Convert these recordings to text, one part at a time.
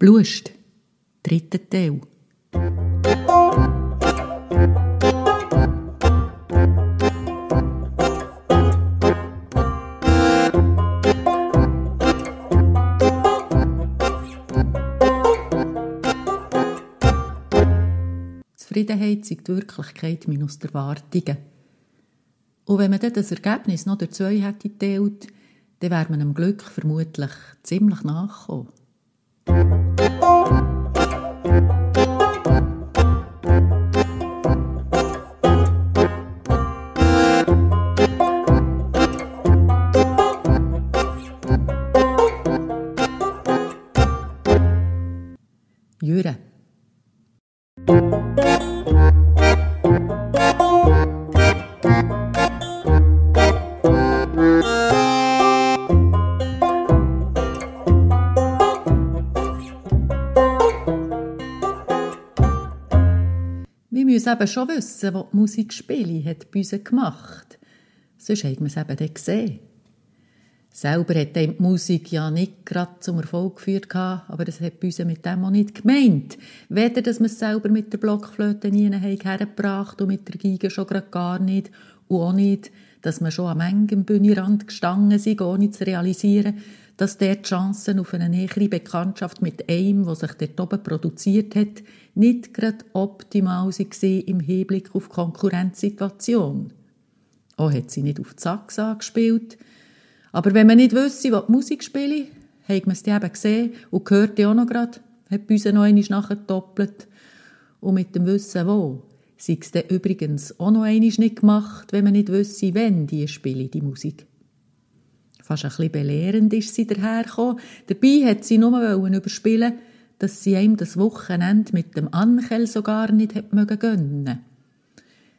Blust, dritter Teil. Zufriedenheit ist die Wirklichkeit minus die Erwartungen. Und wenn man dann das Ergebnis noch durch zwei hätte geteilt, dann wäre man dem Glück vermutlich ziemlich nachgekommen. Thank you. Müssen eben schon wissen, was die Musikspiele hat bei uns gemacht Sonst hat man es eben dann gesehen. Selber hat die Musik ja nicht gerade zum Erfolg geführt, aber das hat bei uns mit dem auch nicht gemeint. Weder, dass wir es selber mit der Blockflöte nie hergebracht und mit der Geige schon gerade gar nicht. Und auch nicht, dass wir schon am engen Bühnenrand gestanden sind, ohne zu realisieren, dass der die Chancen auf eine nähere Bekanntschaft mit einem, was sich dort oben produziert hat, nicht gerade optimal waren im Hinblick auf die Konkurrenzsituation. Auch hat sie nicht auf die Saxe gespielt, aber wenn man nicht wüsste, was die Musik spiele, hat man es eben gesehen und gehört auch noch gerade, hat bei uns noch einmal nachher doppelt. Und mit dem Wissen, wo, sei es dann übrigens auch noch einmal nicht gemacht, wenn man nicht wüsste, wenn die spiele, die Musik. Fast ein bisschen belehrend ist sie dahergekommen. Dabei hat sie nur überspielen dass sie ihm das Wochenende mit dem Ankel so gar nicht hat gönnen.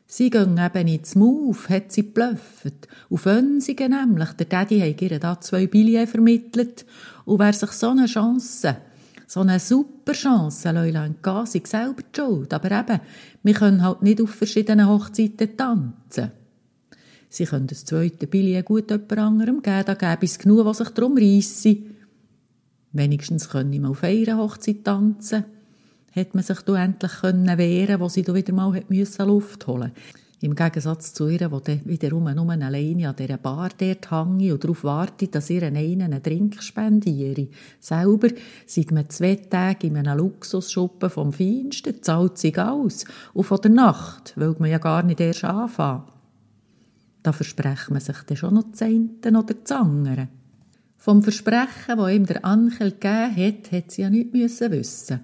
Sie gehen eben ins Move, hat sie blöffet. Auf Önsigen nämlich. Der Daddy hat ihr da zwei Billionen vermittelt. Und wer sich so eine Chance, so eine super Chance, Leila entgehen, sei selber Schuld. Aber eben, wir können halt nicht auf verschiedenen Hochzeiten tanzen. Sie können das zweite Billet gut jemand anderem geben, da gäbe es genug, was sich darum reisse. Wenigstens können wir auf einer Hochzeit tanzen. Hat man sich da endlich können wehren, wo sie da wieder mal müssen Luft holen Im Gegensatz zu ihr, die wiederum nur alleine an dieser Bar dort hängt und darauf wartet, dass ihr einen einen Drink spendiere. Selber seit man zwei Tage in einem Luxusschuppen vom Feinsten, zahlt sich aus. Und von der Nacht will man ja gar nicht erst anfangen. Da versprecht man sich dann schon noch das eine oder das andere. Vom Versprechen, das ihm der Ankel gegeben hat, hat sie ja nichts wissen.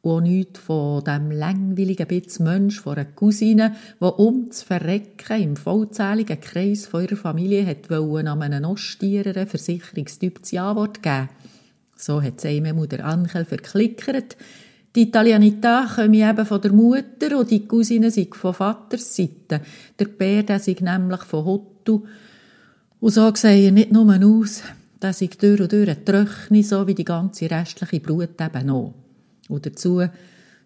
Und auch nichts von dem langweiligen Bitz Mensch von einer Cousine, der um zu verrecken im vollzähligen Kreis von ihrer Familie hat wollen, an einen ostiereren Versicherungstyp das Ja-Wort geben. So hat sie ihm der Ankel verklickert. Die Italianità komme eben von der Mutter und die Cousine sei von Vaters Seite. Der Bär, der sei nämlich von Hottu. Und so sehe er nicht nur aus, das ist durch und durch Tröchni, so wie die ganze restliche Brut eben auch. Und dazu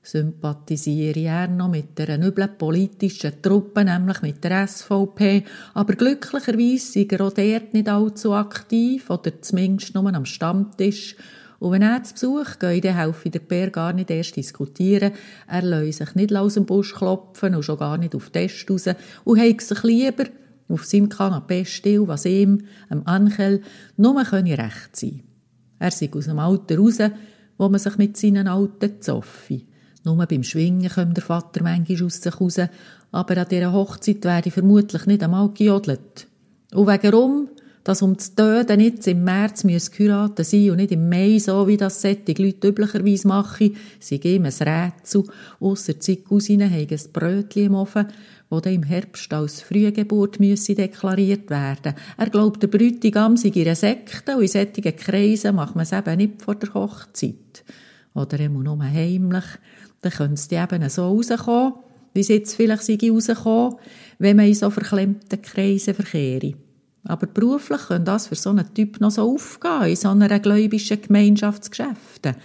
sympathisiere ich eher noch mit einer üblen politischen Truppe, nämlich mit der SVP. Aber glücklicherweise ist er auch dort nicht allzu aktiv oder zumindest nur am Stammtisch. Und wenn er zu Besuch geht, dann helfe der Bär gar nicht erst diskutieren. Er lässt sich nicht aus dem Busch klopfen und schon gar nicht auf den Test raus und hat sich lieber auf seinem Kanapee still, was ihm, dem Ankel, nur recht sein Er sei aus dem Alter raus, wo man sich mit seinen alten zoffe. Nur beim Schwingen kommt der Vater manchmal aus sich raus, aber an dieser Hochzeit werde ich vermutlich nicht einmal gejodelt. Und wegen rum, dass um zu töten nicht im März geheiratet sein und nicht im Mai, so wie das solche Leute üblicherweise machen, sie geben ein Rätsel, ausser die Cousine haben ein Brötchen im Ofen oder im Herbst als Frühgeburt müsse deklariert werden. Er glaubt, der Bräutigam sei einer Sekte und in solchen Kreisen macht man es eben nicht vor der Hochzeit. Oder immer nur heimlich. Dann könnte es eben so rauskommen, wie es jetzt vielleicht rauskommen, wenn man in so verklemmten Kreisen verkehre. Aber beruflich könnte das für so einen Typ noch so aufgehen, in so einer gläubischen Gemeinschaftsgeschäfte.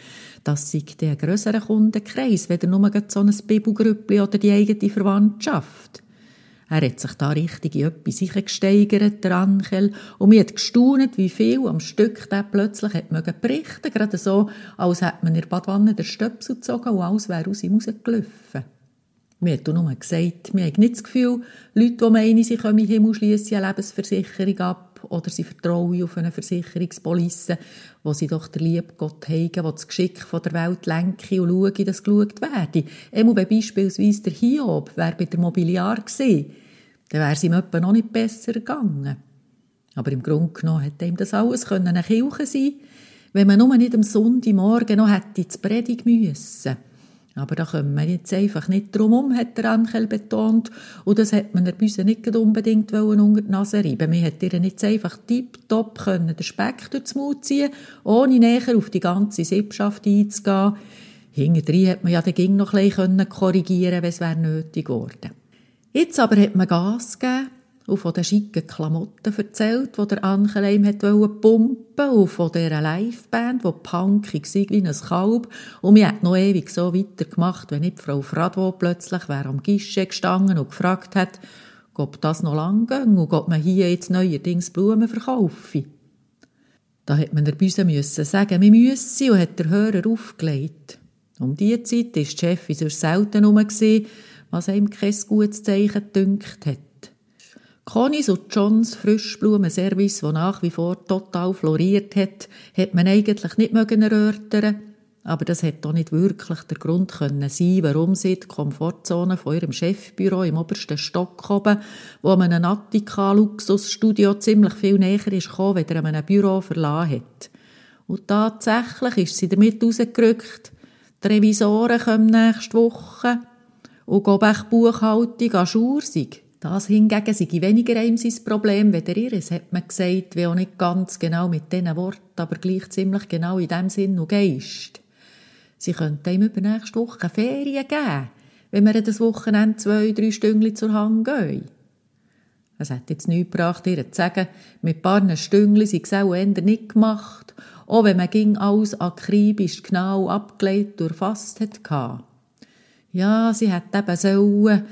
Das sei ein grösserer Kundenkreis, weder nur so ein Bibelgrüppli oder die eigene Verwandtschaft. Er hat sich da richtig in etwas gesteigert, der Angel, und mir hat gestaunt, wie viel am Stück der plötzlich hat berichten, gerade so, als hätte man in der Badwanne den Stöpsel gezogen und alles wäre aus ihm rausgelaufen. Mir hat nur gesagt, wir haben nicht das Gefühl, Leute, die meinen, sie können im Himmel schliessen eine Lebensversicherung ab oder sie vertrauen auf eine Versicherungspolice, wo sie doch der liebe Gott haben, der das Geschick von der Welt lenke und schaue, dass geschaut werde. Einmal wenn beispielsweise der Hiob wäre bei der Mobiliar gewesen, dann wäre es ihm etwa noch nicht besser gegangen. Aber im Grunde genommen hätte ihm das alles eine Kirche sein wenn man nur nicht am Sonntagmorgen noch hätte zu Predigt müssen. Aber da kommen wir jetzt einfach nicht drum um, hat der Ankel betont. Und das hat man der Büse nicht unbedingt unter die Nase reiben. Man hat ihr nicht einfach tipptopp können den Speck durchs Mund ziehen, ohne näher auf die ganze Sippschaft einzugehen. Hinterdrein hat man ja den Ging noch ein bisschen korrigieren wenn es nötig geworden. Jetzt aber hat man Gas gegeben und von den schicken Klamotten erzählt, die der Ancheleim hat pumpen und von dieser Liveband, die punkig war wie ein Kalb. Und wir hat noch ewig so weitergemacht, wenn nicht Frau Fradwo plötzlich wäre am Guichet gestanden und gefragt hat, ob das noch lang ging und ob man hier jetzt neuerdings Blumen verkaufe. Da hat man der Büse müssen sagen, wir müssen, und hat der Hörer aufgelegt. Um diese Zeit war die Chefin sonst selten herum, was einem kein gutes Zeichen gedünkt hat. Conis und Johns Frischblumenservice, der nach wie vor total floriert hat, hat man eigentlich nicht mögen erörtern aber das hätte doch nicht wirklich der Grund können sein, warum sie die Komfortzone von ihrem Chefbüro im obersten Stock oben, wo man ein Attika-Luxusstudio ziemlich viel näher ist gekommen, weder man ein Büro verlassen hat. Und tatsächlich ist sie damit rausgerückt. Die Revisoren kommen nächste Woche und gehen Buchhaltung an Schur das hingegen sei weniger einem sein Problem wie der ihres, hat man gesagt, wie auch nicht ganz genau mit diesen Worten, aber gleich ziemlich genau in dem Sinn und Geist. Sie könnten ihm übernächste Woche Ferien geben, wenn wir das Wochenende zwei, drei Stündchen zur Hand gehen. Es hat jetzt nichts gebracht, ihr zu sagen, mit ein paar Stündchen sei es auch nicht gemacht, auch wenn man ging alles akribisch genau abgelegt und erfasst hat. Ja, sie hat eben sollen,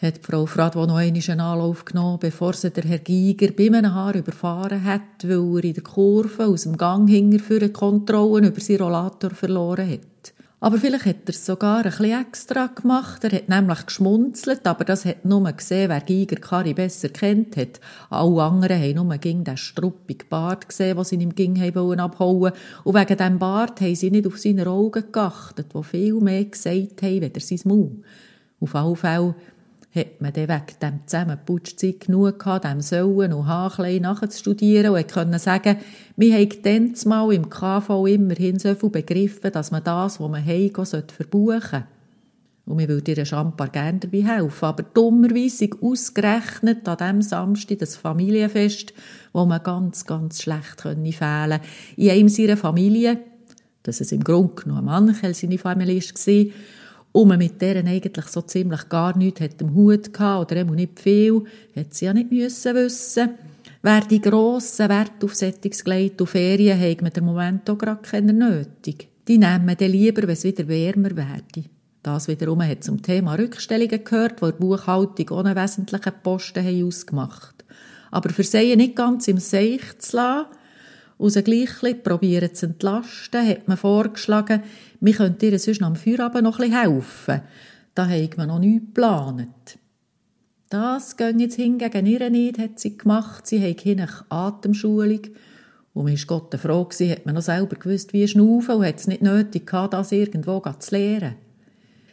hat Frau Fradwo noch einmal einen Anlauf genommen, bevor sie der Herr Giger bei einem Haar überfahren hat, weil er in der Kurve aus dem Gang hinger für die Kontrollen über seinen Rollator verloren hat. Aber vielleicht hat er es sogar ein bisschen extra gemacht. Er hat nämlich geschmunzelt, aber das hat nur gesehen, wer Giger Kari besser kennt hat. Alle anderen haben nur gegen den struppigen Bart gesehen, den sie ihm ging abhauen abhauen. Und wegen diesem Bart haben sie nicht auf seine Augen geachtet, die viel mehr gesagt haben, weder sein Maul. Auf alle Fälle hat man dann wegen dem Zusammenputschzeit genug gehabt, dem Sollen und Haarklein nachzustudieren und konnte sagen, wir haben dann mal im KV immerhin so viel begriffen, dass man das, was man haben, verbuchen sollte. Und wir würden ihr Champar gerne dabei helfen. Aber dummerweise ausgerechnet an diesem Samstag das Familienfest, wo man ganz, ganz schlecht fehlen konnte. In einem seiner Familie, dass es im Grunde genommen Manchel seine Familie war, und man mit deren eigentlich so ziemlich gar nichts hat im Hut gehabt, oder eben nicht viel, hat sie ja nicht müssen wissen. Wer die grossen Wert auf und Ferien hat man im Moment auch gerade keine nötig. Die nehmen dann lieber, wenn es wieder wärmer werde. Das wiederum hat zum Thema Rückstellungen gehört, wo die Buchhaltung ohne wesentlichen Posten haben ausgemacht Aber für sie nicht ganz im Seich zu lassen, und sie gleich probieren zu entlasten, hat man vorgeschlagen, wir könnten ihr sonst am Feierabend noch ein helfen. Da hat man noch nichts geplant. Das ging jetzt hingegen ihr nicht, hat sie gemacht. Sie hat keine Atemschulung. Und mir ist Gott froh hat man noch selber gewusst, wie schnaufen und hat es nicht nötig gehabt, das irgendwo zu lernen.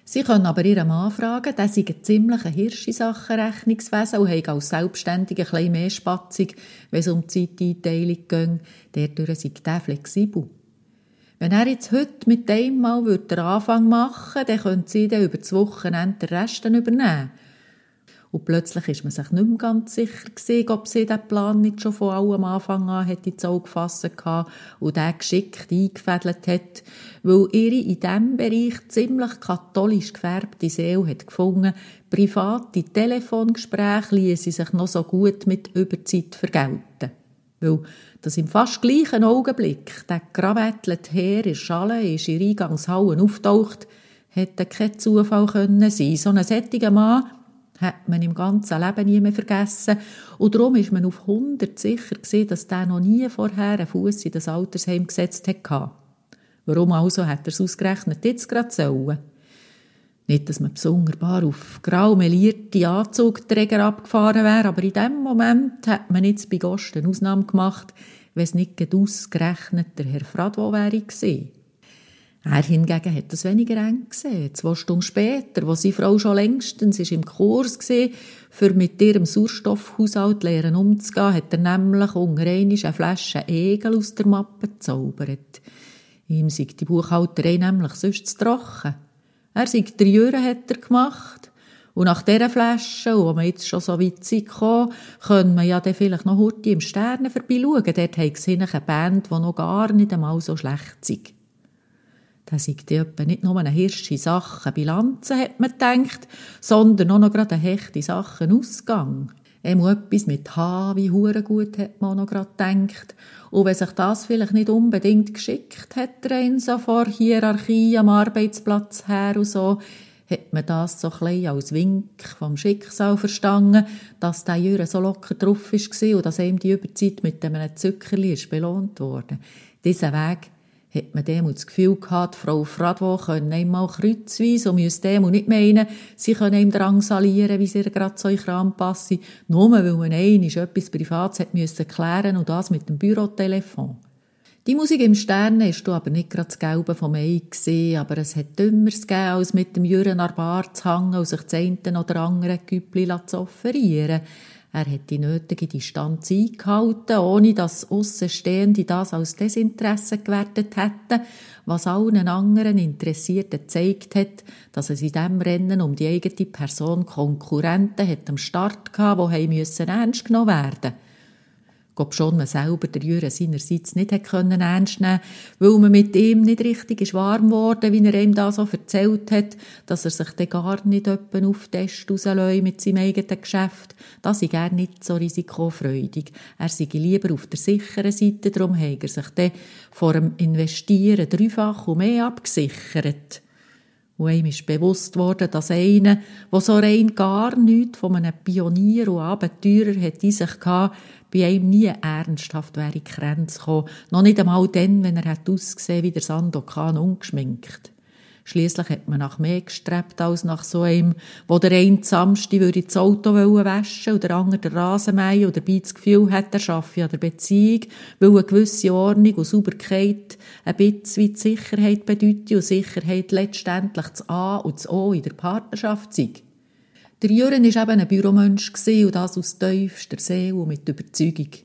Sie können aber ihren Mann fragen, der sei ein ziemlicher Hirsch in Sachen Rechnungswesen und hat als Selbstständiger ein bisschen mehr Spatzig, wenn es um die Zeiteinteilung ging. Dadurch sei der flexibel. Wenn er jetzt heute mit dem mal den Anfang machen würde, dann könnte sie dann über das Wochenende den Rest übernehmen. Und plötzlich ist man sich nicht mehr ganz sicher gewesen, ob sie den Plan nicht schon von allem Anfang an hätte ins Auge gefasst und den geschickt eingefädelt hat, weil ihre in diesem Bereich ziemlich katholisch gefärbte Seele hat gefunden, private Telefongespräche ließen sich noch so gut mit Überzeit vergelten. Weil dass im fast gleichen Augenblick der gravettelte Herr in Schale ist in Eingangshallen auftaucht, hätte kein Zufall können sein. So ein sättiger Mann hat man im ganzen Leben nie mehr vergessen. Und darum ist man auf 100 sicher gewesen, dass der noch nie vorher einen Fuß in das Altersheim gesetzt hatte. Warum also hat er es ausgerechnet jetzt gerade sollen? Nicht, dass man besonderbar auf grau melierte Anzugträger abgefahren wäre, aber in dem Moment hat man jetzt bei Gosten Ausnahme gemacht, wenn es nicht ausgerechnet der Herr Fradwo wäre gewesen. Er hingegen hat es weniger eng gesehen. Zwei Stunden später, wo seine Frau schon längstens ist im Kurs war, für mit ihrem Sauerstoffhaushalt lernen umzugehen, hat er nämlich unter eine Flasche Egel aus der Mappe gezaubert. Ihm sei die Buchhalterei nämlich sonst zu trocken. Er sei drei Jahre hat er gemacht. Und nach dieser Flasche, wo man jetzt schon so weit sind gekommen, können wir ja dann vielleicht noch heute im Sternen vorbeischauen. Dort haben sie eine Band, die noch gar nicht einmal so schlecht ist. Da sei etwa nicht nur eine hirsche Sache Bilanzen, hat man gedacht, sondern auch noch gerade eine hechte Sache Ausgang. Emu etwas mit H wie hure gut, hat man auch noch gerade gedacht. Und wenn sich das vielleicht nicht unbedingt geschickt hat, rein so vor Hierarchie am Arbeitsplatz her und so, hat man das so ein als Wink vom Schicksal verstanden, dass der Jürgen so locker drauf war und dass ihm die Überzeit mit einem Zuckerli belohnt wurde. Dieser Weg hat man dem das Gefühl gehabt, Frau Fradwo könne einmal kreuzweise und müsste dem nicht meinen, sie können ihm drangsalieren, wie sie gerade so in Kram passe, nur weil man einmal etwas Privates hat müssen klären und das mit dem Bürotelefon. Die Musik im Stern ist aber nicht gerade das Gelbe vom Ei gesehen, aber es hat Dümmeres gegeben, als mit dem Jürgen an Bar zu hängen und sich das eine oder andere Güppli zu offerieren. Er hat die nötige Distanz eingehalten, ohne dass Aussenstehende das als Desinteresse gewertet hätten, was allen anderen Interessierten gezeigt hat, dass es in diesem Rennen um die eigene Person Konkurrenten hat am Start gehabt, die ernst genommen werden mussten. Ob schon man selber der Jürgen seinerseits nicht können ernst nehmen weil man mit ihm nicht richtig ist warm geworden, wie er ihm da so erzählt hat, dass er sich dann gar nicht öppen auf Test mit seinem eigenen Geschäft. Das ist er nicht so risikofreudig. Er sei lieber auf der sicheren Seite, darum hat er sich dann vor dem Investieren dreifach und mehr abgesichert. Und ihm ist bewusst worden, dass einer, der so rein gar nichts von einem Pionier und Abenteurer hat in sich gehabt, bei ihm nie ernsthaft wäre in die Grenze gekommen. Noch nicht einmal dann, wenn er hat ausgesehen wie der Sandokan ungeschminkt. Schließlich hat man nach mehr gestrebt als nach so einem, wo der eine Samstag würde das Auto waschen und der andere den Rasenmähen oder dabei das Gefühl hat, er schaffe an der Beziehung, weil eine gewisse Ordnung und Sauberkeit ein bisschen die Sicherheit bedeutet und Sicherheit letztendlich das A und das O in der Partnerschaft sei. Der Jürgen war eben ein Büromensch und das aus tiefster Seele und mit Überzeugung.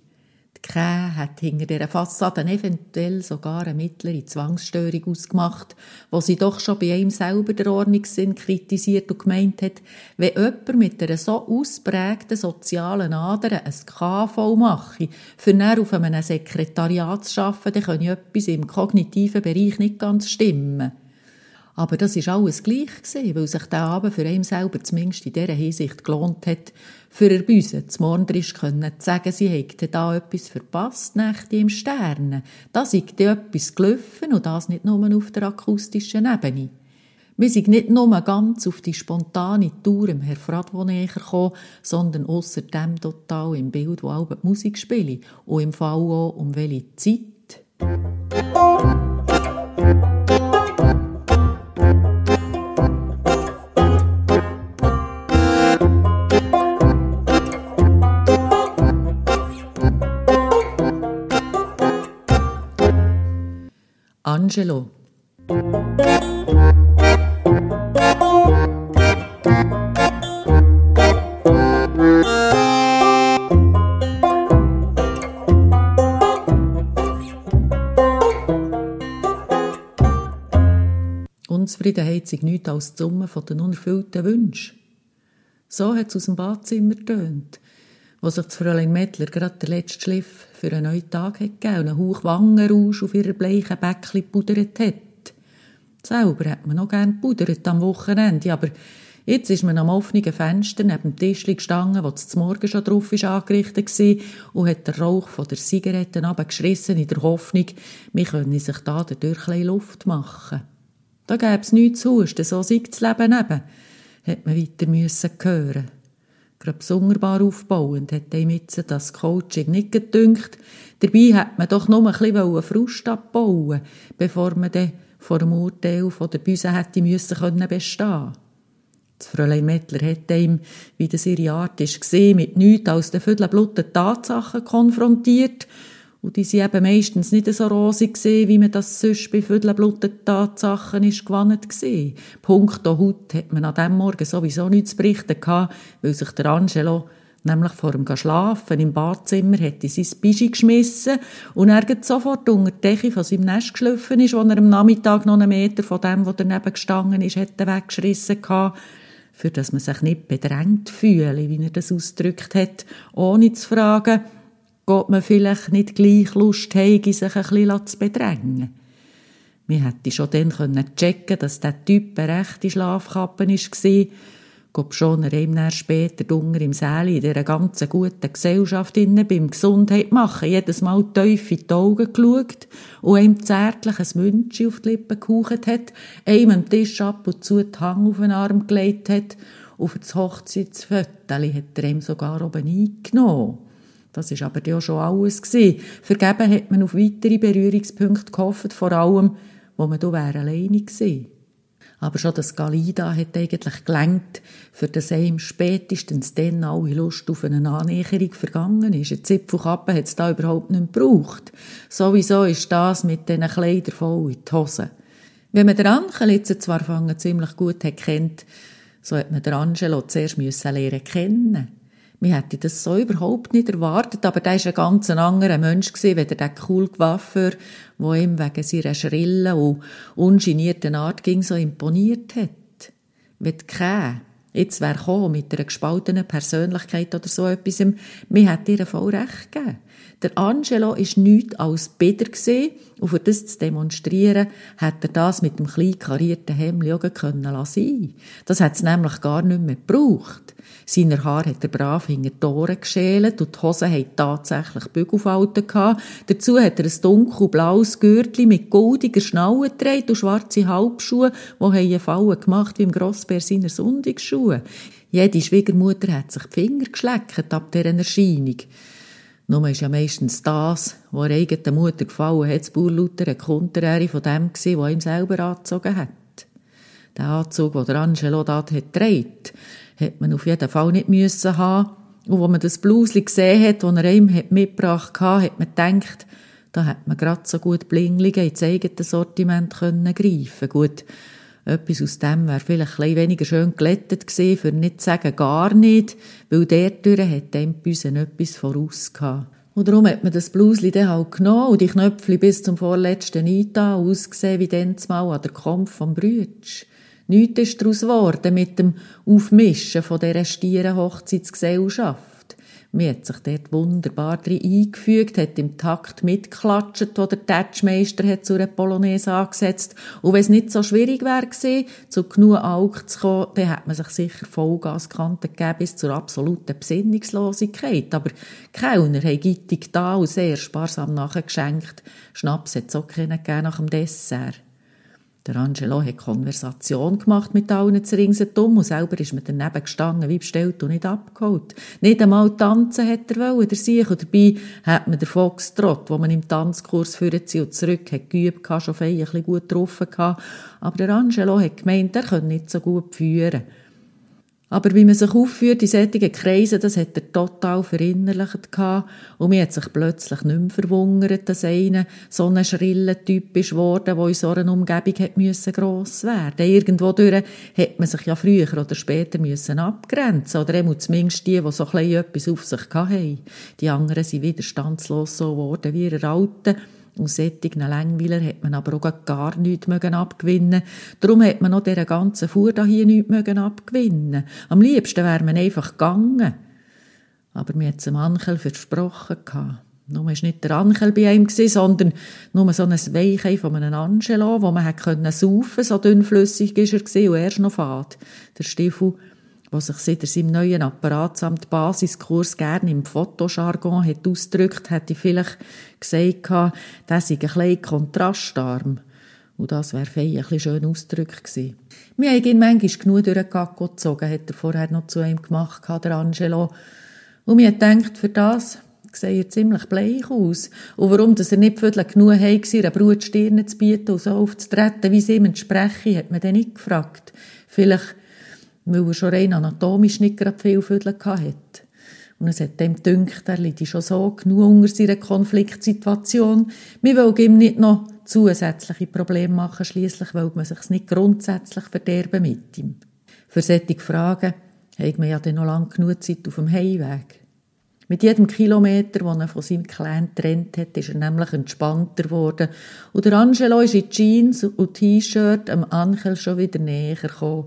Die Kähe hat hinter dieser Fassade eventuell sogar eine mittlere Zwangsstörung ausgemacht, wo sie doch schon bei ihm selber der Ordnungssinn kritisiert und gemeint hat, wenn jemand mit einer so ausprägten sozialen Ader ein KV mache, für näher auf einem Sekretariat zu arbeiten, dann könne etwas im kognitiven Bereich nicht ganz stimmen. Aber das ist alles gleich weil sich der Abend für ihn selber zumindest in dieser Hinsicht gelohnt hat, für er Büse zum Mordrisch können zu sagen, sie hätte da etwas verpasst, Nächte im Sternen. Da sei etwas gelaufen und das nicht nur auf der akustischen Ebene. Wir sind nicht nur ganz auf die spontane Tour im Herr Fradwo näher gekommen, sondern außerdem total im Bild, wo die Musik spiele und im Fall auch um welche Zeit. Angelo. Unzufriedenheit sei nichts als die Summe von den unerfüllten Wünschen. So hat es aus dem Badzimmer getönt wo sich Fräulein Mettler gerade der letzte Schliff für einen neuen Tag hat gegeben und einen Hauch Wangenrausch auf ihrer bleichen Bäckchen pudert hat. Selber hat man noch gern pudert am Wochenende, aber jetzt ist man am offenen Fenster neben dem Tisch gestanden, wo das Morgen schon drauf ist angerichtet war und hat den Rauch von der Zigaretten abgeschrissen in der Hoffnung, wir können sich da dadurch ein Luft machen. Da gäbe es nichts zu husten, so sei das Leben eben, hat man weiter müssen hören. Gerade sonderbar aufbauend, hat ihm jetzt das Coaching nicht gedünkt. Dabei hat man doch nur ein bisschen Frust abbauen bevor man dann vor dem Urteil von der Büse hätte müssen können bestehen. Das Fräulein Mettler hat ihm, wie das ihre Art ist, gesehen, mit nichts als den Viertelbluten Tatsachen konfrontiert und die sind eben meistens nicht so rosig gesehen, wie man das sonst bei viertelbluteten Tatsachen ist gewannet gesehen. Punkto Haut hat man an dem Morgen sowieso nichts zu berichten gehabt, weil sich der Angelo nämlich vor dem Schlafen im Badzimmer hätte sein Bischi geschmissen und er sofort unter die Decke von seinem Nest geschlüpfen ist, wo er am Nachmittag noch einen Meter von dem, wo daneben gestanden ist, hätte weggeschrissen gehabt, für dass man sich nicht bedrängt fühle, wie er das ausgedrückt hat, ohne zu fragen, geht man vielleicht nicht gleich Lust haben, sich ein bisschen zu bedrängen. Wir hätten schon dann checken können, dass der Typ eine rechte Schlafkappe war, Gott schon er ihm später dunter im Säle in dieser ganzen guten Gesellschaft innen beim Gesundheit machen jedes Mal tief in die Augen geschaut und ihm zärtlich ein Wünschchen auf die Lippen gehaucht hat, ihm am Tisch ab und zu die Hang auf den Arm gelegt hat und für das Hochzeitsviertel hat er ihm sogar oben eingenommen. Das ist aber ja schon alles gewesen. Vergeben hat man auf weitere Berührungspunkte gehofft, vor allem, wo man da alleine gewesen. Aber schon das Galida hat eigentlich gelenkt, für das ihm spätestens dann alle Lust auf eine Annäherung vergangen ist. Eine Zipfelkappe hat es da überhaupt nicht gebraucht. Sowieso ist das mit diesen Kleidern voll in die Hose. Wenn man den Angel jetzt zwar fangen ziemlich gut kennt, so hat man den Angelo zuerst müssen lernen kennen. Wir hätten das so überhaupt nicht erwartet, aber der war ein ganz anderer Mensch gewesen, wie der cool Gewaffer, der ihm wegen seiner schrillen und ungenierten Art ging so imponiert hat. Wenn kein jetzt wäre mit einer gespaltenen Persönlichkeit oder so etwas, mir hätte ihr voll recht gegeben. Der Angelo ist nichts als Bitter gesehen und für das zu demonstrieren, hat er das mit dem klein karierten Hemd auch können lassen. Das hat es nämlich gar nicht mehr gebraucht. Seine Haare hat er brav hinter die Ohren geschält und die Hosen haben tatsächlich Bügelfalten gehabt. Dazu hat er ein dunkelblaues Gürtel mit goldiger Schnalle getragen und schwarze Halbschuhe, die haben Fallen gemacht wie im Grossbär seiner Sonntagsschuhe. Jede Schwiegermutter hat sich die Finger geschleckt ab dieser Erscheinung. Nur ist ja meistens das, was der eigenen Mutter gefallen hat, das Burlauter eine Konteräre von dem gewesen, der ihm selber angezogen hat. Der Anzug, den der Angelo dort hat gedreht, hat man auf jeden Fall nicht müssen haben. Und wo man das Blusli gesehen hat, das er ihm hat mitgebracht hat, hat man gedacht, da hat man gerade so gut Blinglinge ins eigene Sortiment können greifen. Gut, etwas aus dem wäre vielleicht ein weniger schön glättet gewesen, für nicht zu sagen gar nicht, weil der Tür hat dem Büsen etwas voraus gehabt. Und darum hat man das Blusli dann halt genommen und die Knöpfli bis zum vorletzten eingetan, ausgesehen wie dann mal an der Kampf vom Brütsch. Nichts ist daraus geworden mit dem Aufmischen von dieser stieren Hochzeitsgesellschaft. Mir hat sich dort wunderbar drin eingefügt, hat im Takt mitgeklatscht, wo der Tatschmeister hat zu einer Polonaise angesetzt. Und wenn es nicht so schwierig wäre gewesen, zu genug Alk zu kommen, dann hätte man sich sicher Vollgaskante gegeben bis zur absoluten Besinnungslosigkeit. Aber Kellner haben gittig da und sehr sparsam nachgeschenkt. Schnaps hat es auch keinen gegeben nach dem Dessert. Der Angelo hat Konversation gemacht mit allen zu ringsherum und selber ist mir daneben gestanden, wie bestellt und nicht abgeholt. Nicht einmal tanzen hat er wollen, der sich und dabei hat man den Foxtrot, wo man im Tanzkurs führen und zurück hat geübt, schon fein ein bisschen gut getroffen. Aber der Angelo hat gemeint, er könne nicht so gut führen. Aber wie man sich aufführt in solchen Kreisen, das hat er total verinnerlicht gehabt. Und mir hat sich plötzlich nicht mehr verwundert, dass einer so ein schriller Typ ist geworden, der in so einer Umgebung hat müssen gross werden. Irgendwo durch hat man sich ja früher oder später müssen abgrenzen. Oder eben zumindest die, die so ein etwas auf sich hatten. Die anderen sind widerstandslos so geworden wie ihre Alten. Aus solchen Längweiler hat man aber auch gar nichts abgewinnen Darum hat man noch dieser ganzen Fuhr hier nichts abgewinnen Am liebsten wäre man einfach gegangen. Aber mir hat es Ankel versprochen. Nur war nicht der Ankel bei ihm, sondern nur so ein Weichei von einem Angelo, wo man hat saufen so dünnflüssig war er und erst noch fad. Der Stiefel was sich seit seinem neuen Apparat samt Basiskurs gerne im Fotojargon hat ausgedrückt, hätte ich vielleicht gesagt, das sei ein bisschen kontrastarm. Und das wäre fein ein bisschen schön ausgedrückt gewesen. Wir haben ihn manchmal genug durch den Gacko gezogen, hat er vorher noch zu ihm gemacht, der Angelo. Und mir denkt, für das sieht er ziemlich bleich aus. Und warum, dass er nicht viertel genug hat, einer Brut Stirne zu bieten und so aufzutreten, wie sie ihm entsprechen, hat man dann nicht gefragt. Vielleicht, weil er schon rein anatomisch nicht gerade viel Viertel hatte. Und es hat dem gedünkt, er liegt schon so genug unter seiner Konfliktsituation. Wir wollen ihm nicht noch zusätzliche Probleme machen, schließlich will man sich nicht grundsätzlich verderben mit ihm. Für solche Fragen hat man ja dann noch lange genug Zeit auf dem Heimweg. Mit jedem Kilometer, den er von seinem Clan getrennt hat, ist er nämlich entspannter geworden. Und der Angelo ist in Jeans und T-Shirt am Angel schon wieder näher gekommen.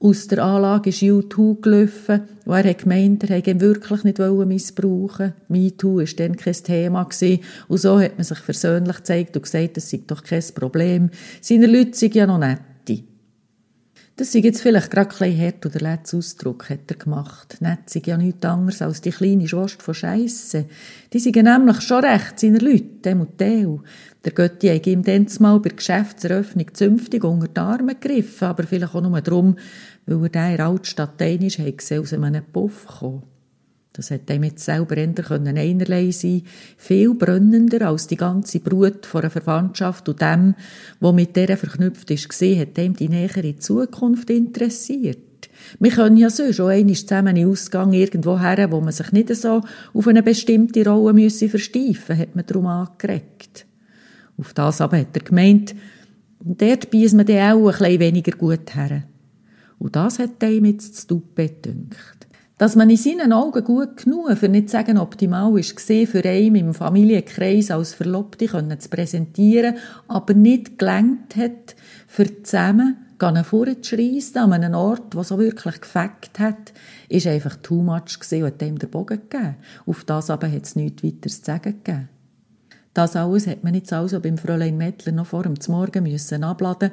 Aus der Anlage ist U2 gelaufen und er hat gemeint, er hätte ihn wirklich nicht missbrauchen MeToo war dann kein Thema. Gewesen. Und so hat man sich versöhnlich gezeigt und gesagt, das sei doch kein Problem. Seine Leute sind ja noch nette. Das sei jetzt vielleicht gerade ein bisschen hart, oder letzter Ausdruck hat er gemacht. Nett sei ja nichts anderes als die kleine Schwester von Scheisse. Die sind nämlich schon recht, seiner Leute, dem und dem. Der Götti hat ihm dann mal bei der Geschäftseröffnung zünftig unter die Arme gegriffen, aber vielleicht auch nur darum, weil er der in der Altstadt ist, hat aus einem Puff kommen. Das hat ihm jetzt selber eher einerlei sein viel brennender als die ganze Brut von einer Verwandtschaft und dem, wo mit der verknüpft ist, gesehen, hat ihm die nähere Zukunft interessiert. Wir können ja so schon einmal zusammen in Ausgang irgendwo her, wo man sich nicht so auf eine bestimmte Rolle müsse versteifen, hat man darum angeregt. Auf das aber hat er gemeint, dort beißt man dann auch ein bisschen weniger gut her. Und das hat ihm jetzt zu Duppe gedünkt. Dass man in seinen Augen gut genug, für nicht zu sagen optimal ist, gesehen, für einen im Familienkreis als Verlobte zu präsentieren, aber nicht gelenkt hat, für zusammen vorzuschreissen an einem Ort, wo so wirklich gefackt hat, ist einfach too much gewesen und hat ihm den Bogen gegeben. Auf das aber hat es nichts weiter zu sagen gegeben. Das alles hat man jetzt also beim Fräulein Mettler noch vor dem Morgen müssen abladen,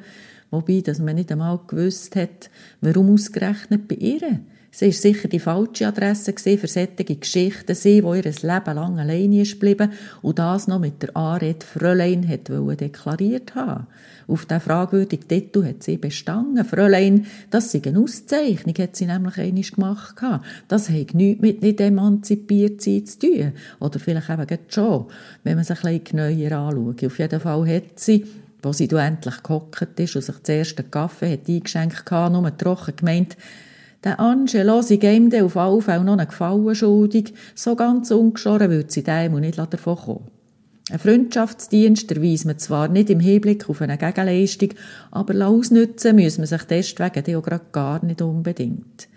wobei, dass man nicht einmal gewusst hat, warum ausgerechnet bei ihr. Sie war sicher die falsche Adresse für solche Geschichten. Sie, die ihr Leben lang alleine ist geblieben und das noch mit der Anrede Fräulein hat deklariert haben. Auf diesen fragwürdigen Titel hat sie bestanden. Fräulein, das sei eine Auszeichnung, hat sie nämlich einmal gemacht. Das hat nichts mit nicht emanzipiert sein zu tun. Oder vielleicht eben schon, wenn man sich ein bisschen genauer anschaut. Auf jeden Fall hat sie wo sie endlich gehockt ist und sich den ersten Kaffee hat eingeschenkt hatte, nur trocken gemeint, der Angelo sei ihm auf alle Fälle noch einen Gefallen schuldig. So ganz ungeschoren würde sie dem nicht davon kommen. Ein Freundschaftsdienst erweist man zwar nicht im Hinblick auf eine Gegenleistung, aber ausnützen muss man sich deswegen auch gerade gar nicht unbedingt.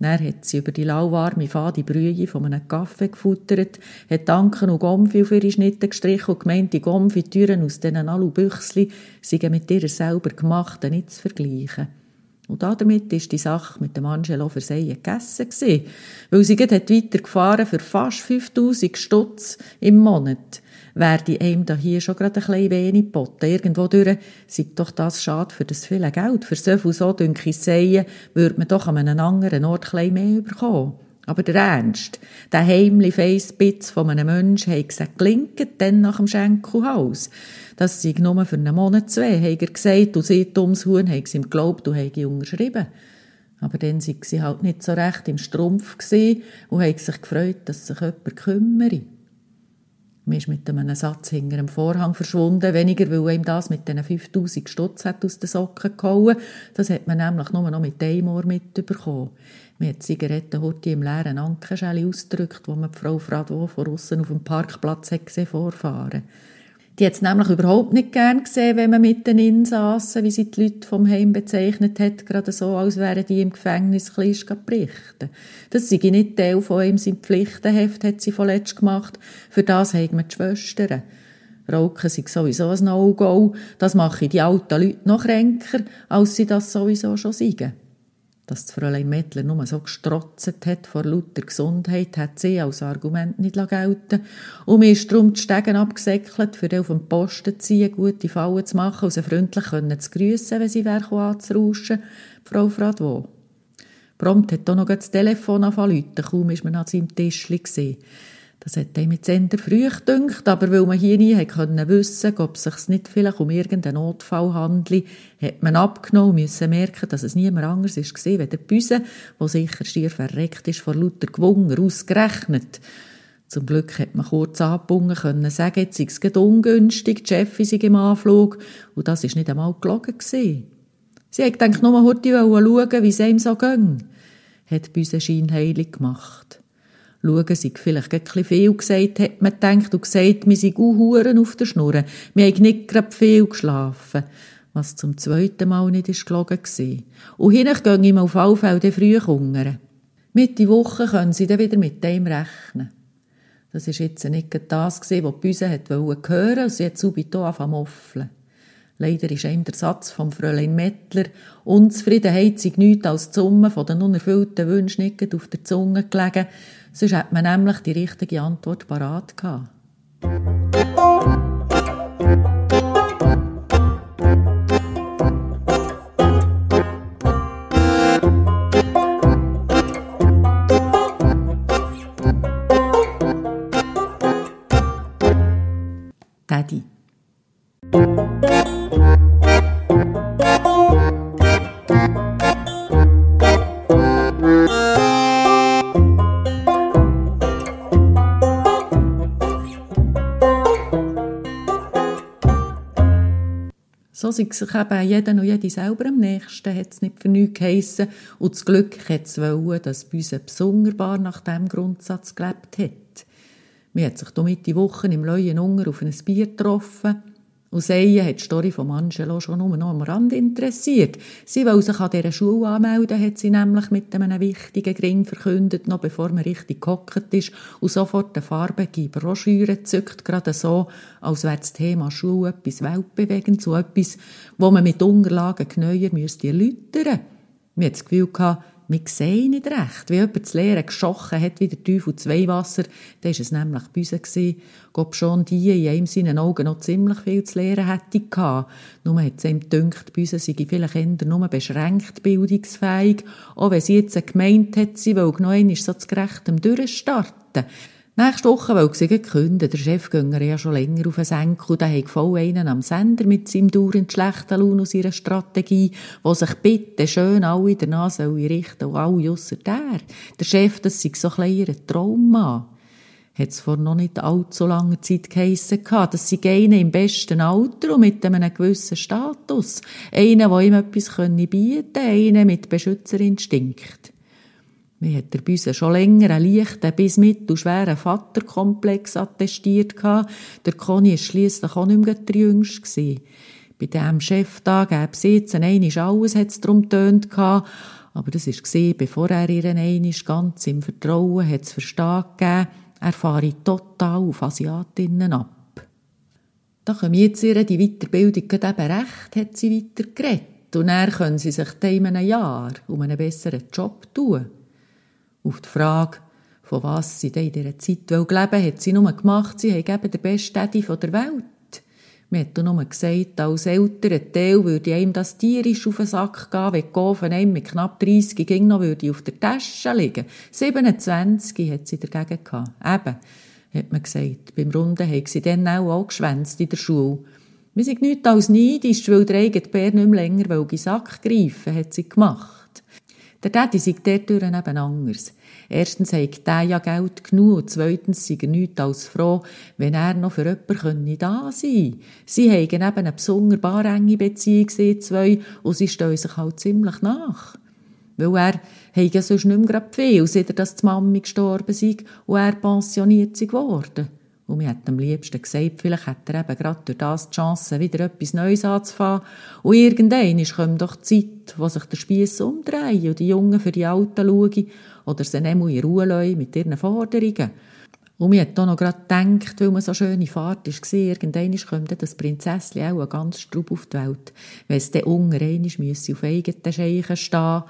Dann hat sie über die lauwarme, fade Brühe von einem Kaffee gefuttert, hat Danken und Gomfi auf ihre Schnitte gestrichen und gemeint, die Gomfi-Türen aus diesen Alubüchsli seien mit ihrer selber gemachten nicht zu vergleichen. Und damit ist die Sache mit dem Angelo Verseyen gegessen gewesen, weil sie hat weitergefahren für fast 5000 Stutz im Monat. Werde einem da hier schon gerade ein bisschen wenig geboten. Irgendwo durch sei doch das schade für das viele Geld. Für so viel so, denke ich, Seien, würde man doch an einem anderen Ort ein bisschen mehr bekommen. Aber der Ernst, der heimliche Feissbitz von einem Menschen, hat gesagt, gelingt dann nach dem Schenkelhaus. Das sei nur für einen Monat zwei, hat er gesagt, und sie, dummes Huhn, hat ihm geglaubt und hat unterschrieben. Aber dann sei sie halt nicht so recht im Strumpf und hat sich gefreut, dass sich jemand kümmere. Man ist mit einem Satz hinter dem Vorhang verschwunden, weniger, weil ihm das mit diesen 5000 Stutz aus den Socken gehauen. Das hat man nämlich nur noch mit einem Ohr mitbekommen. Man hat Zigarettenhorte im leeren Ankenschäli ausgedrückt, wo man die Frau Frado von außen auf dem Parkplatz hat gesehen vorfahren die hat es nämlich überhaupt nicht gern gesehen, wenn man mit den Insassen, wie sie die Leute vom Heim bezeichnet hat, gerade so, als wären die im Gefängnis kleist berichten. Das sei nicht Teil von ihm sein Pflichtenheft, hat sie vorletzt gemacht. Für das haben wir die Schwestern. Rauchen sei sowieso ein No-Go. Das mache die alten Leute noch kränker, als sie das sowieso schon sagen. Dass die Fräulein Mettler nur so gestrotzt hat vor lauter Gesundheit, hat sie als Argument nicht gelten Und mir ist darum die Stegen abgesäckelt, für auf dem Posten zu ziehen, gute Fallen zu machen und sie freundlich zu grüssen, wenn sie wäre anzurauschen. Frau Fradwo. Prompt hat auch noch das Telefon angefangen kaum ist man an seinem gesehen. Das hat ihm mit Sender früh gedünkt, aber weil man hier nie können wissen ob es sich nicht vielleicht um irgendeinen Notfall handelt, hat man abgenommen müssen merken, dass es niemand anders gesehen, wie der Büse, der sicher schier verreckt ist vor lauter Gewunger, ausgerechnet. Zum Glück hat man kurz angebunden können sagen, jetzt sei es ungünstig, die Chefin sei im Anflug, und das ist nicht einmal gelogen gewesen. Sie hat gedacht, nur heute schauen, wie es ihm so ging. Hat Büse scheinheilig gemacht schauen, sei vielleicht ein bisschen viel gesagt, hat man gedacht, und gesagt, wir seien Huren auf der Schnur. Wir haben nicht gerade viel geschlafen. Was zum zweiten Mal nicht ist gelogen war. Und hinten gehen ihm auf alle Fälle früh hungern. Mitte Woche können sie dann wieder mit dem rechnen. Das war jetzt nicht das, was die Büse hören wollte, und sie hat subito angefangen Leider ist ihm der Satz vom Fräulein Mettler «Unzufriedenheit sei nichts als die Summe den unerfüllten Wünschen nicht auf der Zunge gelegen», sonst hätte man nämlich die richtige Antwort parat gehabt. Sei sich eben jeder und jede selber am nächsten, hat es nicht für nichts geheissen. Und das Glück hat es wollen, dass bei uns besonderbar nach diesem Grundsatz gelebt hat. Wir hat sich hier Mitte Woche im Leuen Unger auf ein Bier getroffen. Und Seien hat die Story von Angelo schon nur noch am Rand interessiert. Sie will sich an dieser Schule anmelden, hat sie nämlich mit einem wichtigen Gring verkündet, noch bevor man richtig gehockt ist, und sofort eine farbige Broschüre zückt, gerade so, als wäre das Thema Schule etwas weltbewegendes, so etwas, wo man mit Unterlagen genauer müsste erläutern. Mir hat das Gefühl gehabt, wir sehen nicht recht. Wie jemand das Lehren geschochen hat, wie der Teufel zwei Wasser, dann war es nämlich Büse gewesen. Ob schon die in einem seinen Augen noch ziemlich viel zu lehren hätte gehabt. Nur hat es ihm gedacht, Büse sei vielleicht eher nur beschränkt bildungsfähig, auch wenn sie jetzt gemeint hat, sie will noch einmal so zu gerechtem durchstarten. Nächste Woche will sie künden. Der Chef ging ja schon länger auf den Senkel. Der hat voll einen am Sender mit seinem dauernd schlechten Lohn aus ihrer Strategie, wo sich bitte schön alle danach sollen richten und alle ausser der. Der Chef, das sei so ein kleiner Traummann. Hat es vor noch nicht allzu langer Zeit geheissen gehabt, dass sie einer im besten Alter und mit einem gewissen Status. Einer, der ihm etwas bieten könnte, einer mit Beschützerinstinkt. Mir hat der Büse schon länger einen leichten bis mittelschweren Vaterkomplex attestiert. Der Conny war schliesslich auch nicht mehr der Jüngste. Bei diesem Chef da gäbe es jetzt einmal alles, hat es darum getönt. Aber das war, bevor er ihren einisch ganz im Vertrauen hat es verstehen er fahre total auf Asiatinnen ab. Da kommt jetzt ihr die Weiterbildung eben recht, hat sie weiter geredet. Und dann können sie sich in einem Jahr um einen besseren Job tun. Auf die Frage, von was sie in dieser Zeit leben wollen, hat sie nur gemacht, sie haben eben den besten Daddy der Welt. Man hat nur gesagt, als älterer Teil würde einem das tierisch auf den Sack gehen, wenn die Gofen einem mit knapp 30 ging noch würde auf der Tasche liegen. 27 hat sie dagegen gehabt. Eben, hat man gesagt. Beim Runden haben sie dann auch, auch geschwänzt in der Schule. Wir sind nichts als neidisch, weil der eigene Bär nicht mehr länger in den Sack greifen hat sie gemacht. Der Daddy sei dort eben anders. Erstens hat er ja Geld genug und zweitens sei er nichts als froh, wenn er noch für jemanden da sein könnte. Sie haben eben eine besonders enge Beziehung, sie zwei, und sie stellen sich halt ziemlich nach. Weil er hat ja sonst nicht mehr viel, seit dass die Mami gestorben sei und er pensioniert sei geworden. Und mir hat am liebsten gesagt, vielleicht hat er eben gerade durch das die Chance, wieder etwas Neues anzufangen. Und irgendwann kommt doch die Zeit, wo sich der Spieß umdreht und die Jungen für die Alten schauen oder sie nehmen in Ruhe lassen mit ihren Forderungen. Und mir hat auch noch gerade gedacht, weil man so schöne Fahrt war, irgendwann kommt das Prinzesschen auch ganz strub auf die Welt, wenn es dann unten einmal auf eigenen Scheichen stehen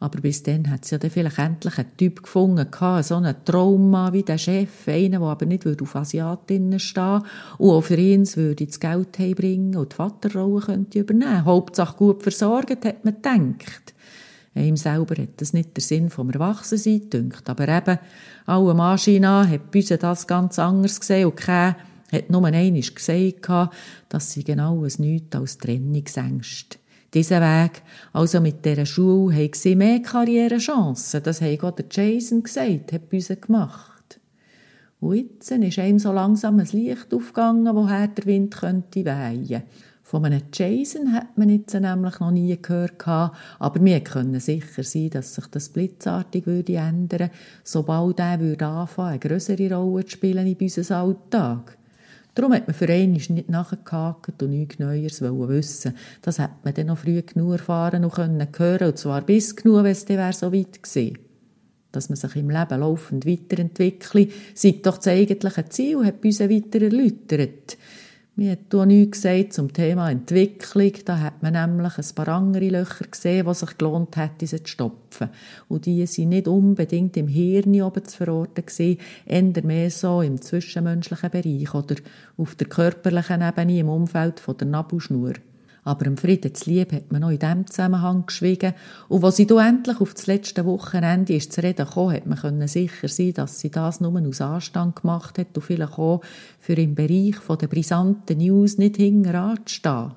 aber bis dann hat sie ja dann vielleicht endlich einen Typ gefunden, so einen Trauma wie der Chef, einen, der aber nicht auf Asiatinnen stehen und auch für ihn würde das Geld heimbringen und die Vaterrolle könnte übernehmen. Hauptsache gut versorgt, hat man gedacht. Ihm selber hat das nicht der Sinn vom Erwachsensein dünkt, aber eben, alle Maschinen hat Büse das ganz anders gesehen und kein hat nur einmal gesagt, dass sie genau es nichts als Trennungsängste. Diesen Weg, also mit dieser Schule, haben sie mehr Karrierechancen. Das hat auch der Jason gesagt, hat Büse gemacht. Und jetzt ist ihm so langsam ein Licht aufgegangen, woher der Wind könnte wehen. Von einem Jason hat man jetzt nämlich noch nie gehört, aber wir können sicher sein, dass sich das blitzartig würde ändern sobald er würde anfangen, eine größere Rolle zu spielen in unserem Alltag. Darum hat man für einen nicht nachgehakt und nichts Neues wissen Das hat man dann noch früh genug erfahren und können hören, und zwar bis genug, wenn es dann so weit gewesen Dass man sich im Leben laufend weiterentwickelt, sei doch das eigentliche Ziel, hat uns weiter erläutert. Mir hat auch nichts gesagt zum Thema Entwicklung. Da hat man nämlich ein paar andere Löcher gesehen, die sich gelohnt hätte, sie zu stopfen. Und die sind nicht unbedingt im Hirn oben zu verorten gewesen, eher mehr so im zwischenmenschlichen Bereich oder auf der körperlichen Ebene im Umfeld der Nabelschnur. Aber im Frieden zu lieb hat man noch in diesem Zusammenhang geschwiegen. Und als sie dann endlich auf das letzte Wochenende ist zu reden kam, hat man sicher sein dass sie das nur aus Anstand gemacht hat und vielleicht auch für im Bereich der brisanten News nicht hinten anzustehen.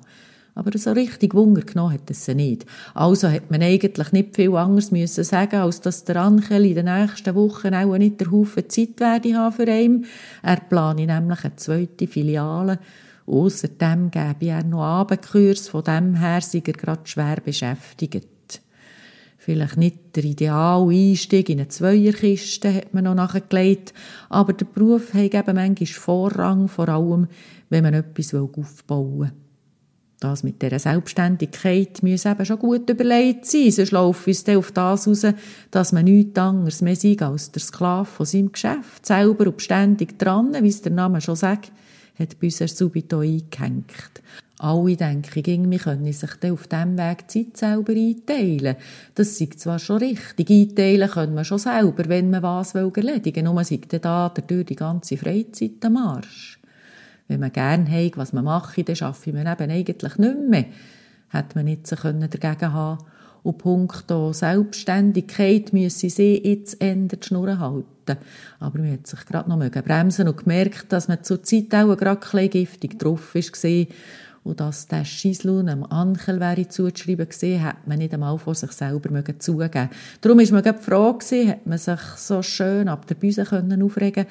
Aber so richtig Wunder genommen hat es sie nicht. Also hat man eigentlich nicht viel anderes müssen sagen, als dass der Angel in den nächsten Wochen auch nicht der Haufen Zeit werde haben für ihn. Er plane nämlich eine zweite Filiale Außerdem gäbe er noch Abendkurs, von dem her sei er gerade schwer beschäftigt. Vielleicht nicht der ideale Einstieg in eine Zweierkiste, hat man noch nachgelegt, aber der Beruf hat eben manchmal Vorrang, vor allem, wenn man etwas aufbauen will. Das mit dieser Selbstständigkeit muss eben schon gut überlegt sein, sonst es dann auf das raus, dass man nichts anderes mehr sei als der Sklave von seinem Geschäft, selber und ständig dran, wie es der Name schon sagt, hat bei uns subito eingehängt. Alle denken, wir können sich dann auf diesem Weg die Zeit selber einteilen. Das ist zwar schon richtig. Einteilen können wir schon selber, wenn man was erledigen will. Nur man sagt da durch die ganze Freizeit am Marsch. Wenn man gerne hat, was man macht, dann schaffe man eben eigentlich nicht mehr. Hätte man nicht so dagegen haben und punkto Selbstständigkeit müsse sie jetzt ändern, die Schnur halten. Aber man hat sich gerade noch bremsen und gemerkt, dass man zur Zeit auch gerade ein giftig drauf war und dass der Scheislohn am Ankel wäre zuzuschreiben gesehen, hat man nicht einmal vor sich selber zugeben. Darum ist man gerade froh gewesen, hat man sich so schön ab der Büse können aufregen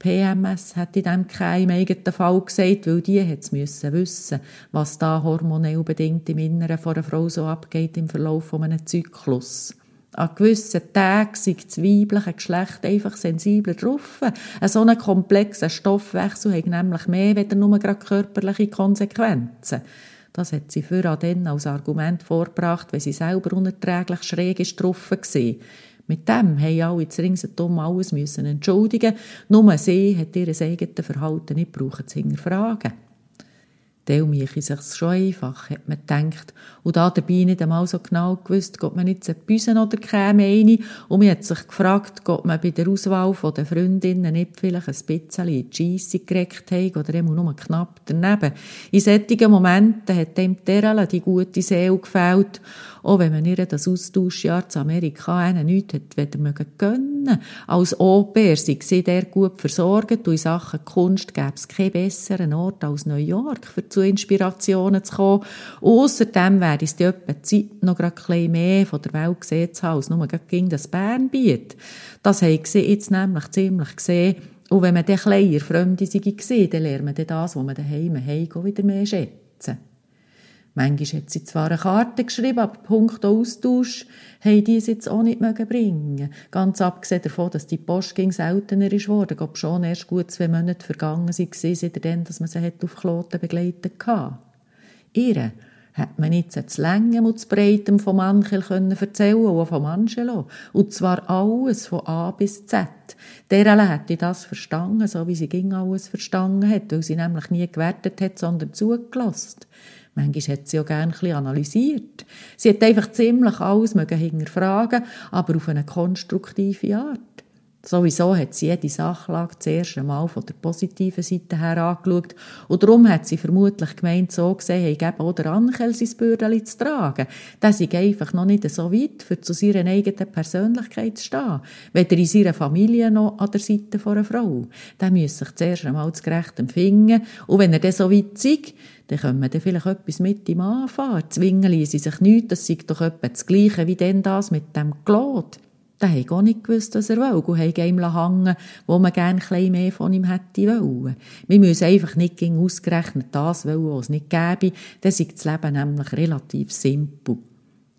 PMS hat in dem keinem eigenen Fall gesagt, weil die es müssen wissen, was da hormonell bedingt im Inneren von einer Frau so abgeht im Verlauf von einem Zyklus. An gewissen Tagen sind das weibliche Geschlecht einfach sensibler drauf. Ein so ein komplexer Stoffwechsel hat nämlich mehr als nur gerade körperliche Konsequenzen. Das hat sie für dann als Argument vorgebracht, weil sie selber unerträglich schräg ist drauf war. Mit dem haben alle zu ringsherum alles müssen entschuldigen. Nur sie hat ihr eigenes Verhalten nicht brauchen zu hinterfragen. Teil mache sich schon einfach, hat man gedacht. Und da dabei nicht einmal so genau gewusst, ob man jetzt ein Büsen oder käme eine. Und man hat sich gefragt, ob man bei der Auswahl der Freundinnen nicht vielleicht ein bisschen in die Scheisse geregt hat oder eben nur knapp daneben. In solchen Momenten hat dem Terrell die gute Seele gefällt auch wenn man ihr das Austauschjahr zu Amerika einen nichts hat weder mögen gönnen. Als Au-pair sei sie gut versorgt und in Sachen Kunst gäbe es keinen besseren Ort als New York, für zu Inspirationen zu kommen. Außerdem wäre es die Zeit noch gerade ein mehr von der Welt gesehen zu haben, als nur gegen das Bernbiet. Das haben sie jetzt nämlich ziemlich gesehen, und wenn man dann kleiner Fremde sei, dann lernt man das, was man daheim hat, wieder mehr schätzen. Manchmal hat sie zwar eine Karte geschrieben, aber Punkt Austausch haben die es jetzt auch nicht bringen Ganz abgesehen davon, dass die Post ging seltener ist worden, ob schon erst gut zwei Monate vergangen sind, seitdem, dass man sie hat auf Kloten begleitet hatte. Ihre hat man jetzt das Länge und das Breitem vom Ankel können erzählen und vom Angelo. Und zwar alles von A bis Z. Der alle hätte das verstanden, so wie sie ging alles verstanden hat, weil sie nämlich nie gewertet hat, sondern zugelassen. Manchmal hat sie auch gerne ein analysiert. Sie hat einfach ziemlich alles hinterfragen aber auf eine konstruktive Art. Sowieso hat sie jede Sachlage zuerst einmal von der positiven Seite her angeschaut und darum hat sie vermutlich gemeint, so gesehen, hey, eben auch der Ankel sein Bürdeli zu tragen. Der ist einfach noch nicht so weit, für zu seiner eigenen Persönlichkeit zu stehen. Weder in seiner Familie noch an der Seite von einer Frau. Der muss sich zuerst einmal zu gerecht empfingen und wenn er dann so weit ist, dann können wir dann vielleicht etwas mit ihm anfangen. Zwingen ließen sich nichts, das sei doch etwa das Gleiche wie denn das mit dem Glot. Der hat gar nicht gewusst, was er will und hat ihm hängen wo man gerne ein mehr von ihm hätte wollen. Wir müssen einfach nicht gegen ausgerechnet das wollen, was es nicht gäbe, dann ist das Leben nämlich relativ simpel.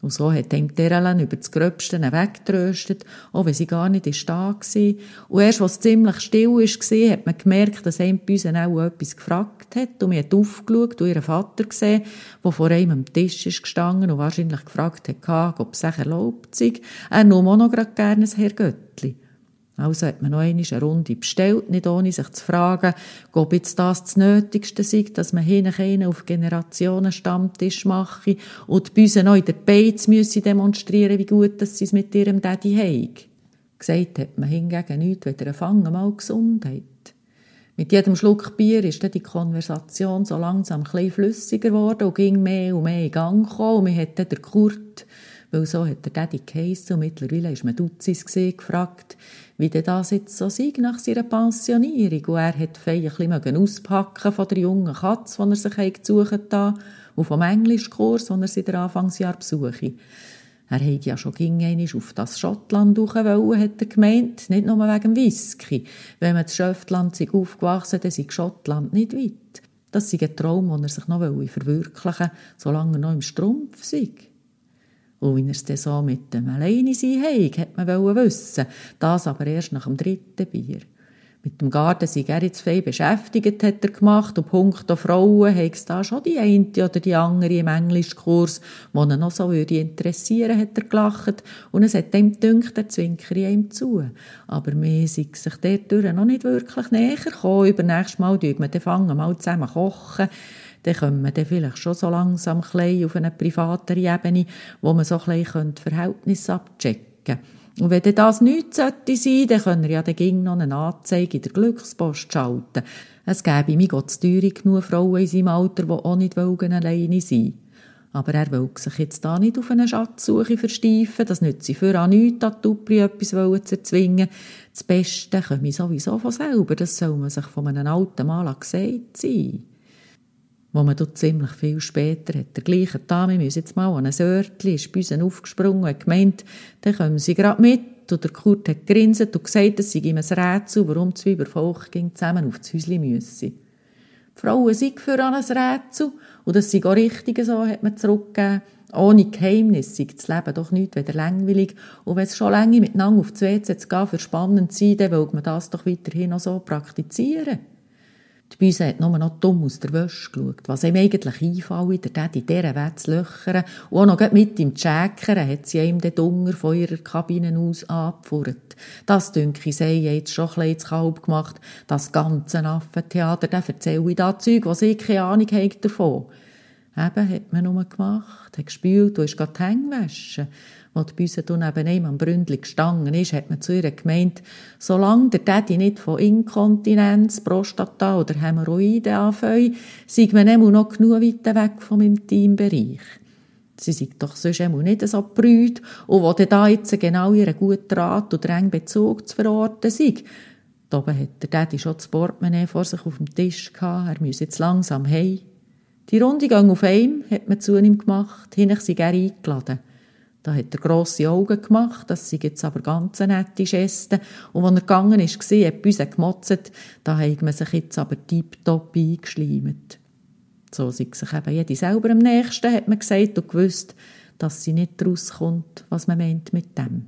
Und so hat ihm Terelen über das Gröbste weggetröstet, auch wenn sie gar nicht da war. Und erst, als es ziemlich still war, hat man gemerkt, dass ihm bei uns auch etwas gefragt hat. Und man hat aufgeschaut und ihren Vater gesehen, der vor einem am Tisch ist gestanden und wahrscheinlich gefragt hat, ob es sich erlaubt sei. Er nahm auch noch gerne ein Herr Göttli. Also hat man noch eine Runde bestellt, nicht ohne sich zu fragen, ob jetzt das das Nötigste sei, dass man hinten auf Generationen Stammtisch mache und die Büse noch in der Beiz müsse demonstrieren, wie gut dass sie es mit ihrem Daddy haben. Gesagt hat man hingegen nichts, weder ein Fangen mal Gesundheit. Mit jedem Schluck Bier ist dann die Konversation so langsam ein flüssiger geworden und ging mehr und mehr in Gang gekommen. Und man hat dann Kurt, weil so hat der Daddy geheissen und mittlerweile ist man Dutzis gefragt, wie denn das jetzt so sei nach seiner Pensionierung. Und er hat fein ein bisschen auspacken von der jungen Katze, die er sich gesucht hat, und vom Englischkurs, den er seit der Anfangsjahr besuche. Er hätte ja schon ging auf das Schottland wollen, hat er gemeint. Nicht nur wegen Whisky. Wenn man in Schottland aufgewachsen dann sei Schottland nicht weit. Das sei ein Traum, den er sich noch verwirklichen wollte, solange er noch im Strumpf sei. Und wie er es dann so mit dem Alleinesein hat, hat man wissen. Das aber erst nach dem dritten Bier. Mit dem Garten sei er jetzt beschäftigt, hat er gemacht. Und punkto Frauen hat es da schon die eine oder die andere im Englischkurs, die ihn noch so würde interessieren, hat er gelacht. Und es hat ihm gedacht, er zwinkere ihm zu. Aber mir sei sich dort noch nicht wirklich näher gekommen. Übernächstes Mal fangen wir dann fangen mal zusammen kochen dann kommen wir dann vielleicht schon so langsam auf eine privatere Ebene, wo man so ein bisschen Verhältnisse abchecken könnte. Und wenn das nichts sollte sein, dann können wir ja dann noch eine Anzeige in der Glückspost schalten. Es gäbe mir Gott Teuerung genug Frauen in seinem Alter, die auch nicht alleine sein aber er will sich jetzt da nicht auf eine Schatzsuche versteifen. Das nützt sie für an nichts, an Tupri etwas zu erzwingen. Das Beste komme sowieso von selber. Das soll man sich von einem alten Mal gesagt sein wo man dort ziemlich viel später hat der gleiche da, wir müssen jetzt mal an ein Örtli, ist bei uns aufgesprungen und gemeint, dann kommen sie gerade mit. Und der Kurt hat grinset und gesagt, es sei ihm ein Rätsel, warum zwei Übervolk zusammen auf das Häuschen müssen. Die Frauen sind für ein Rätsel und das sei auch richtig, so hat man zurückgegeben. Ohne Geheimnis sei das Leben doch nicht wieder langweilig. Und wenn es schon lange miteinander auf die WC zu gehen für spannend sein, dann will man das doch weiterhin noch so praktizieren. Die Büse hat nur noch dumm aus der Wäsche geschaut. Was ihm eigentlich einfällt, der Dad in dieser Welt zu löchern. Und auch noch mit ihm zu schäkern, hat sie ihm den Dunger von ihrer Kabine aus angepfurrt. Das, denke ich, sei jetzt schon ein bisschen zu Kalb gemacht. Das ganze Affentheater, da erzähle ich da Zeug, was ich keine Ahnung habe davon. Eben, hat man nur gemacht, hat gespült und ist gerade die Hänge waschen die Büse neben ihm am Bründli gestanden ist, hat man zu ihr gemeint, solange der Daddy nicht von Inkontinenz, Prostata oder Hämorrhoiden anfängt, sei man immer noch genug weit weg vom Intimbereich. Sie sind doch sonst immer nicht so brüd und wo da jetzt genau ihren guten Rat oder engen Bezug zu verorten sei. Da oben hat der Daddy schon das Portemonnaie vor sich auf dem Tisch gehabt, er müsse jetzt langsam heim. Die Runde ging auf ihm, hat man zu ihm gemacht, hinech sie er eingeladen. Da hat er grosse Augen gemacht, das sind jetzt aber ganz nette Geste. Und als er gegangen ist, war, hat uns gemotzt, da hat man sich jetzt aber tiptop eingeschleimt. So sei sich eben jede selber am nächsten, hat man gesagt und gewusst, dass sie nicht rauskommt, was man meint mit dem.